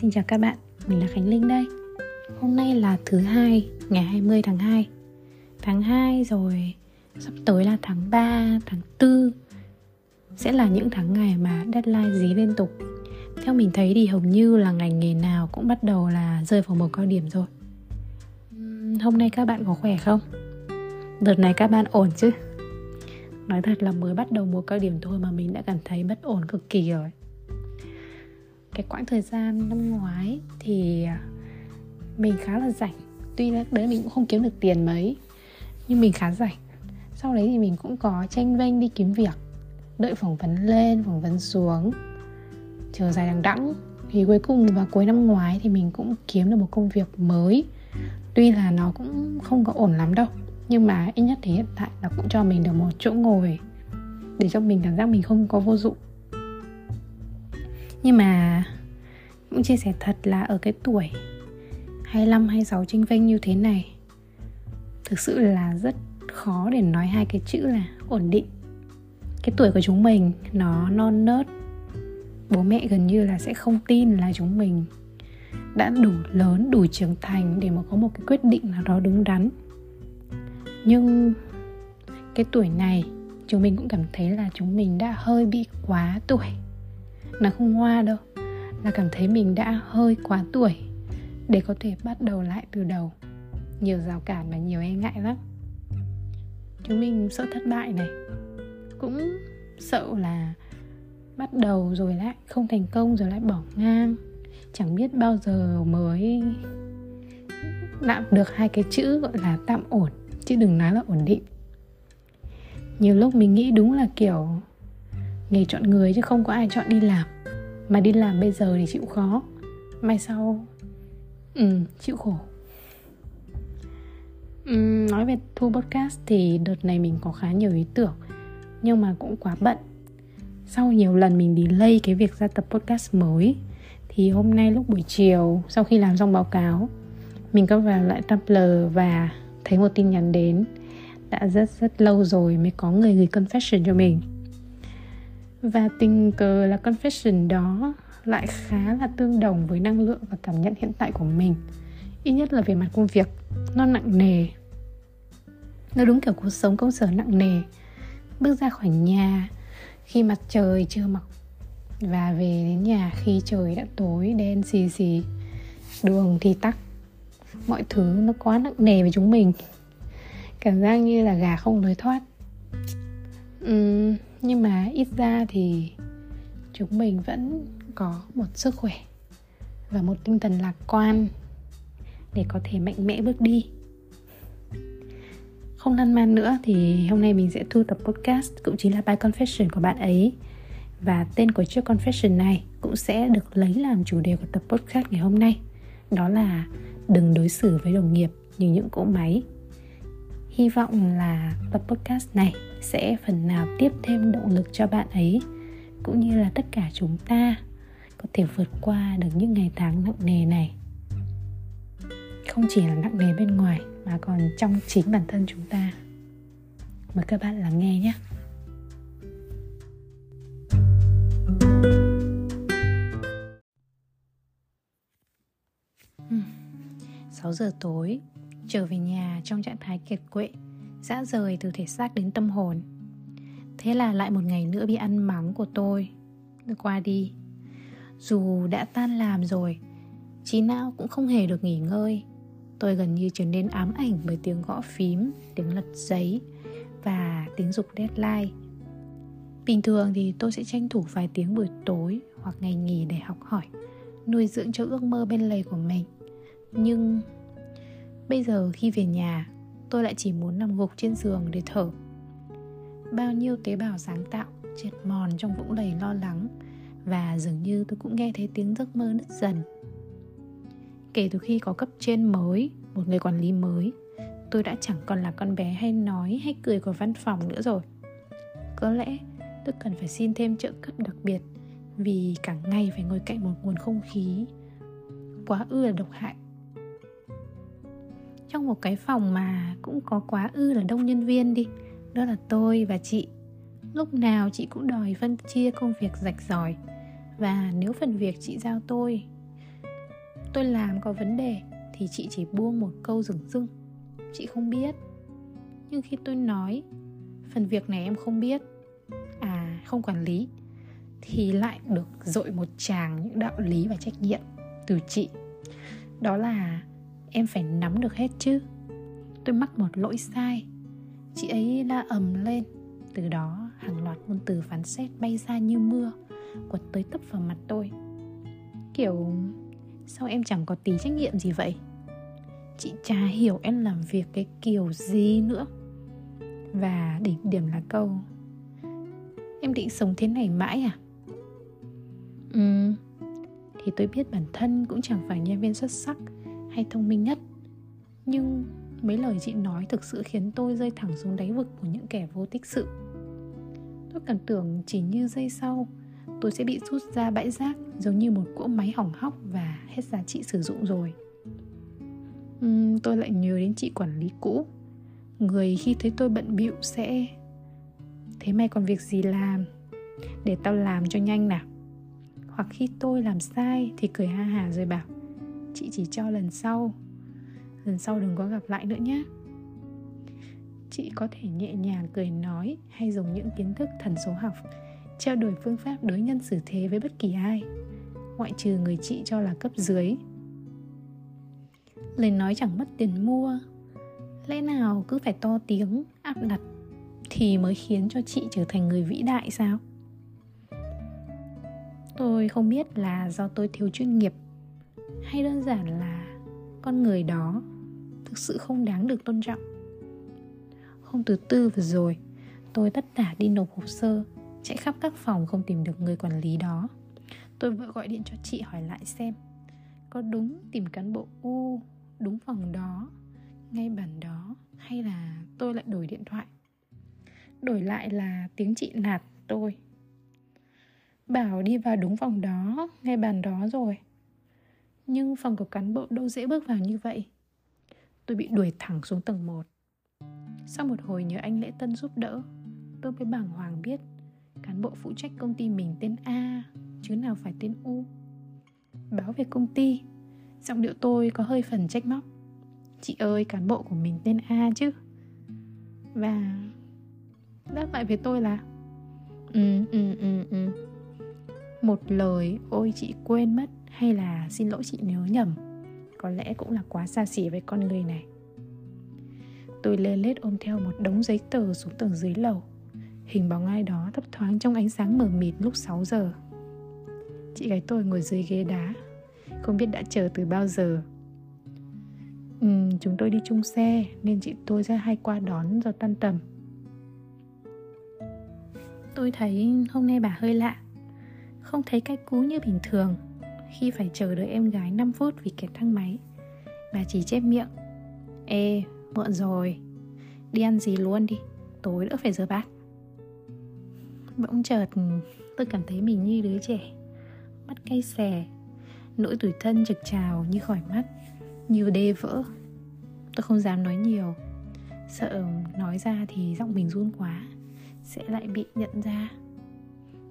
Xin chào các bạn, mình là Khánh Linh đây. Hôm nay là thứ hai, ngày 20 tháng 2 Tháng 2 rồi, sắp tới là tháng 3, tháng 4 Sẽ là những tháng ngày mà deadline dí liên tục. Theo mình thấy thì hầu như là ngành nghề nào cũng bắt đầu là rơi vào một cao điểm rồi. Hôm nay các bạn có khỏe không? Đợt này các bạn ổn chứ? Nói thật là mới bắt đầu mùa cao điểm thôi mà mình đã cảm thấy bất ổn cực kỳ rồi cái quãng thời gian năm ngoái thì à, mình khá là rảnh. Tuy là đấy mình cũng không kiếm được tiền mấy, nhưng mình khá rảnh. Sau đấy thì mình cũng có tranh vênh đi kiếm việc, đợi phỏng vấn lên, phỏng vấn xuống, chờ dài đằng đẵng. Thì cuối cùng vào cuối năm ngoái thì mình cũng kiếm được một công việc mới. Tuy là nó cũng không có ổn lắm đâu, nhưng mà ít nhất thì hiện tại là cũng cho mình được một chỗ ngồi để cho mình cảm giác mình không có vô dụng nhưng mà cũng chia sẻ thật là ở cái tuổi 25, 26 trinh vênh như thế này Thực sự là rất khó để nói hai cái chữ là ổn định. Cái tuổi của chúng mình nó non nớt. Bố mẹ gần như là sẽ không tin là chúng mình đã đủ lớn, đủ trưởng thành để mà có một cái quyết định nào đó đúng đắn. Nhưng cái tuổi này chúng mình cũng cảm thấy là chúng mình đã hơi bị quá tuổi là không hoa đâu, là cảm thấy mình đã hơi quá tuổi để có thể bắt đầu lại từ đầu. Nhiều rào cản và nhiều e ngại lắm. Chúng mình sợ thất bại này, cũng sợ là bắt đầu rồi lại không thành công rồi lại bỏ ngang. Chẳng biết bao giờ mới nạm được hai cái chữ gọi là tạm ổn, chứ đừng nói là ổn định. Nhiều lúc mình nghĩ đúng là kiểu nghề chọn người chứ không có ai chọn đi làm. Mà đi làm bây giờ thì chịu khó. Mai sau ừ chịu khổ. Ừ, nói về thu podcast thì đợt này mình có khá nhiều ý tưởng nhưng mà cũng quá bận. Sau nhiều lần mình delay cái việc ra tập podcast mới thì hôm nay lúc buổi chiều sau khi làm xong báo cáo mình có vào lại Tumblr và thấy một tin nhắn đến. Đã rất rất lâu rồi mới có người gửi confession cho mình và tình cờ là confession đó lại khá là tương đồng với năng lượng và cảm nhận hiện tại của mình. Ít nhất là về mặt công việc nó nặng nề. Nó đúng kiểu cuộc sống công sở nặng nề. Bước ra khỏi nhà khi mặt trời chưa mọc và về đến nhà khi trời đã tối đen xì xì đường thì tắc. Mọi thứ nó quá nặng nề với chúng mình. Cảm giác như là gà không lối thoát. Uhm, nhưng mà ít ra thì chúng mình vẫn có một sức khỏe và một tinh thần lạc quan để có thể mạnh mẽ bước đi. Không lăn man nữa thì hôm nay mình sẽ thu tập podcast, cũng chính là bài confession của bạn ấy. Và tên của chiếc confession này cũng sẽ được lấy làm chủ đề của tập podcast ngày hôm nay. Đó là đừng đối xử với đồng nghiệp như những cỗ máy hy vọng là tập podcast này sẽ phần nào tiếp thêm động lực cho bạn ấy, cũng như là tất cả chúng ta có thể vượt qua được những ngày tháng nặng nề này. Không chỉ là nặng nề bên ngoài, mà còn trong chính bản thân chúng ta. Mời các bạn lắng nghe nhé. Sáu giờ tối trở về nhà trong trạng thái kiệt quệ, dã rời từ thể xác đến tâm hồn. Thế là lại một ngày nữa bị ăn mắng của tôi. Qua đi. Dù đã tan làm rồi, trí não cũng không hề được nghỉ ngơi. Tôi gần như trở nên ám ảnh bởi tiếng gõ phím, tiếng lật giấy và tiếng dục deadline. Bình thường thì tôi sẽ tranh thủ vài tiếng buổi tối hoặc ngày nghỉ để học hỏi, nuôi dưỡng cho ước mơ bên lề của mình. Nhưng bây giờ khi về nhà, tôi lại chỉ muốn nằm gục trên giường để thở. Bao nhiêu tế bào sáng tạo triệt mòn trong vũng lầy lo lắng, và dường như tôi cũng nghe thấy tiếng giấc mơ nứt dần. Kể từ khi có cấp trên mới, một người quản lý mới, tôi đã chẳng còn là con bé hay nói hay cười của văn phòng nữa rồi. Có lẽ tôi cần phải xin thêm trợ cấp đặc biệt, vì cả ngày phải ngồi cạnh một nguồn không khí. Quá ư là độc hại trong một cái phòng mà cũng có quá ư là đông nhân viên đi đó là tôi và chị. Lúc nào chị cũng đòi phân chia công việc rạch ròi và nếu phần việc chị giao tôi tôi làm có vấn đề thì chị chỉ buông một câu rừng rưng, chị không biết. Nhưng khi tôi nói phần việc này em không biết à không quản lý thì lại được dội một tràng những đạo lý và trách nhiệm từ chị. Đó là em phải nắm được hết chứ. Tôi mắc một lỗi sai. Chị ấy la ầm lên. Từ đó, hàng loạt ngôn từ phán xét bay ra như mưa, quật tới tấp vào mặt tôi. Kiểu, sao em chẳng có tí trách nhiệm gì vậy? Chị chả hiểu em làm việc cái kiểu gì nữa. Và đỉnh điểm là câu, em định sống thế này mãi à? Ừ thì tôi biết bản thân cũng chẳng phải nhân viên xuất sắc hay thông minh nhất. Nhưng mấy lời chị nói thực sự khiến tôi rơi thẳng xuống đáy vực của những kẻ vô tích sự. Tôi cần tưởng chỉ như giây sau tôi sẽ bị rút ra bãi rác giống như một cỗ máy hỏng hóc và hết giá trị sử dụng rồi. Uhm, tôi lại nhớ đến chị quản lý cũ. Người khi thấy tôi bận bịu sẽ thế mày còn việc gì làm? Để tao làm cho nhanh nào. Hoặc khi tôi làm sai thì cười ha hà rồi bảo chị chỉ cho lần sau. Lần sau đừng có gặp lại nữa nhé. Chị có thể nhẹ nhàng cười nói hay dùng những kiến thức thần số học, trao đổi phương pháp đối nhân xử thế với bất kỳ ai. Ngoại trừ người chị cho là cấp dưới. Lời nói chẳng mất tiền mua. Lẽ nào cứ phải to tiếng, áp đặt thì mới khiến cho chị trở thành người vĩ đại sao? Tôi không biết là do tôi thiếu chuyên nghiệp hay đơn giản là con người đó thực sự không đáng được tôn trọng? Hôm thứ tư vừa rồi, tôi tất tả đi nộp hồ sơ, chạy khắp các phòng không tìm được người quản lý đó. Tôi vợ gọi điện cho chị hỏi lại xem, có đúng tìm cán bộ u đúng phòng đó, ngay bàn đó, hay là tôi lại đổi điện thoại? Đổi lại là tiếng chị nạt tôi. Bảo đi vào đúng phòng đó, ngay bàn đó rồi nhưng phòng của cán bộ đâu dễ bước vào như vậy? Tôi bị đuổi thẳng xuống tầng 1 sau một hồi nhờ anh lễ tân giúp đỡ, tôi mới bàng hoàng biết cán bộ phụ trách công ty mình tên a, chứ nào phải tên u. Báo về công ty, giọng điệu tôi có hơi phần trách móc. Chị ơi, cán bộ của mình tên a chứ. Và đáp lại với tôi là ừ ừ ừ ừ. Một lời, ôi, chị quên mất hay là xin lỗi chị nhớ nhầm? Có lẽ cũng là quá xa xỉ với con người này. Tôi lê lết ôm theo một đống giấy tờ xuống tầng dưới lầu. Hình bóng ai đó thấp thoáng trong ánh sáng mờ mịt lúc 6 giờ. Chị gái tôi ngồi dưới ghế đá. Không biết đã chờ từ bao giờ. Ừ, chúng tôi đi chung xe nên chị tôi ra hay qua đón giờ tan tầm. Tôi thấy hôm nay bà hơi lạ. Không thấy cách cú như bình thường khi phải chờ đợi em gái 5 phút vì kẹt thang máy. Bà chỉ chép miệng, ê, muộn rồi, đi ăn gì luôn đi, tối đỡ phải rửa bát. Bỗng chợt, tôi cảm thấy mình như đứa trẻ, mắt cay xè, nỗi tủi thân trực trào như khỏi mắt, như đê vỡ. Tôi không dám nói nhiều, sợ nói ra thì giọng mình run quá, sẽ lại bị nhận ra.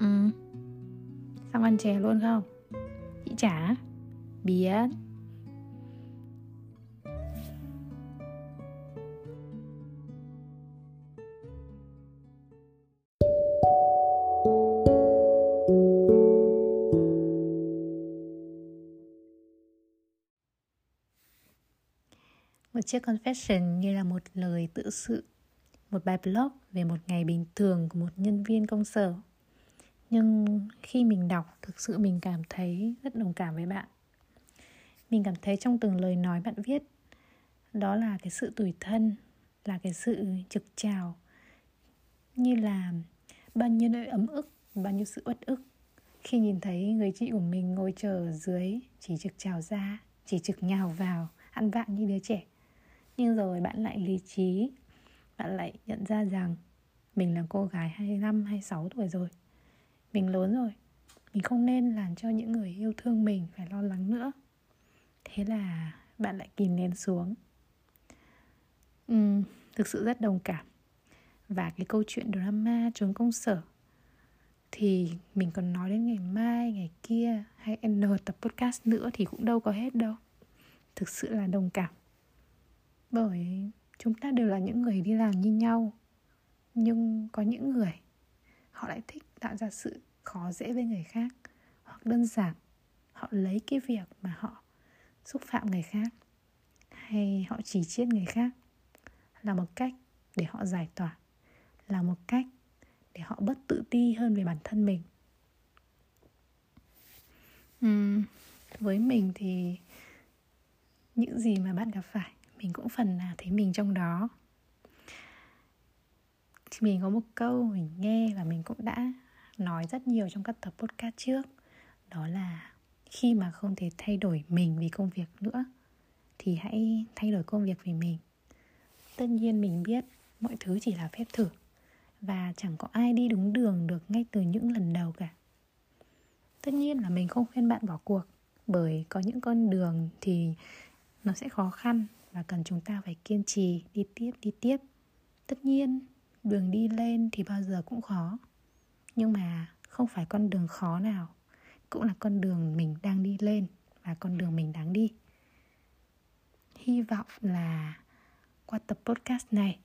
Ừ xong ăn chè luôn không? Trả biết Một chiếc confession như là một lời tự sự, một bài blog về một ngày bình thường của một nhân viên công sở. Nhưng khi mình đọc, thực sự mình cảm thấy rất đồng cảm với bạn. Mình cảm thấy trong từng lời nói bạn viết, đó là cái sự tủi thân, là cái sự trực trào, như là bao nhiêu nỗi ấm ức, bao nhiêu sự uất ức. Khi nhìn thấy người chị của mình ngồi chờ ở dưới chỉ trực trào ra chỉ trực nhào vào ăn vạ như đứa trẻ. Nhưng rồi bạn lại lý trí bạn lại nhận ra rằng mình là cô gái 25, 26 tuổi rồi mình lớn rồi. Mình không nên làm cho những người yêu thương mình phải lo lắng nữa. Thế là bạn lại kìm nén xuống. Uhm, thực sự rất đồng cảm. Và cái câu chuyện drama trốn công sở thì mình còn nói đến ngày mai ngày kia hay n tập podcast nữa thì cũng đâu có hết đâu. Thực sự là đồng cảm. Bởi chúng ta đều là những người đi làm như nhau nhưng có những người họ lại thích tạo ra sự khó dễ với người khác. Hoặc đơn giản họ lấy cái việc mà họ xúc phạm người khác hay họ chỉ chiết người khác là một cách để họ giải tỏa là một cách để họ bất tự ti hơn về bản thân mình. Uhm, với mình thì những gì mà bạn gặp phải mình cũng phần nào thấy mình trong đó mình có một câu mình nghe và mình cũng đã nói rất nhiều trong các tập podcast trước. Đó là khi mà không thể thay đổi mình vì công việc nữa, thì hãy thay đổi công việc vì mình. Tất nhiên mình biết mọi thứ chỉ là phép thử và chẳng có ai đi đúng đường được ngay từ những lần đầu cả. Tất nhiên là mình không khuyên bạn bỏ cuộc, bởi có những con đường thì nó sẽ khó khăn và cần chúng ta phải kiên trì đi tiếp đi tiếp. Tất nhiên đường đi lên thì bao giờ cũng khó. Nhưng mà không phải con đường khó nào, cũng là con đường mình đang đi lên và con đường mình đáng đi. Hy vọng là qua tập podcast này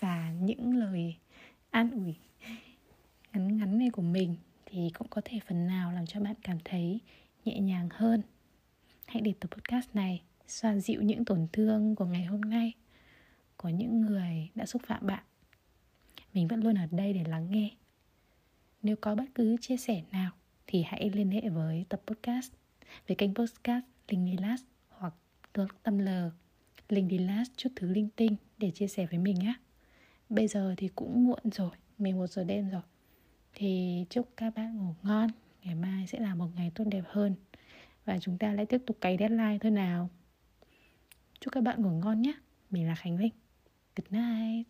và những lời an ủi ngắn ngắn này của mình thì cũng có thể phần nào làm cho bạn cảm thấy nhẹ nhàng hơn. Hãy để tập podcast này xoa dịu những tổn thương của ngày hôm nay của những người đã xúc phạm bạn mình vẫn luôn ở đây để lắng nghe. Nếu có bất cứ chia sẻ nào thì hãy liên hệ với tập podcast về kênh podcast linh đi last hoặc tâm l linh đi chút thứ linh tinh để chia sẻ với mình nhé. Bây giờ thì cũng muộn rồi 11 giờ đêm rồi. Thì chúc các bạn ngủ ngon, ngày mai sẽ là một ngày tốt đẹp hơn. Và chúng ta lại tiếp tục cày deadline thôi nào. Chúc các bạn ngủ ngon nhé. Mình là khánh linh good night.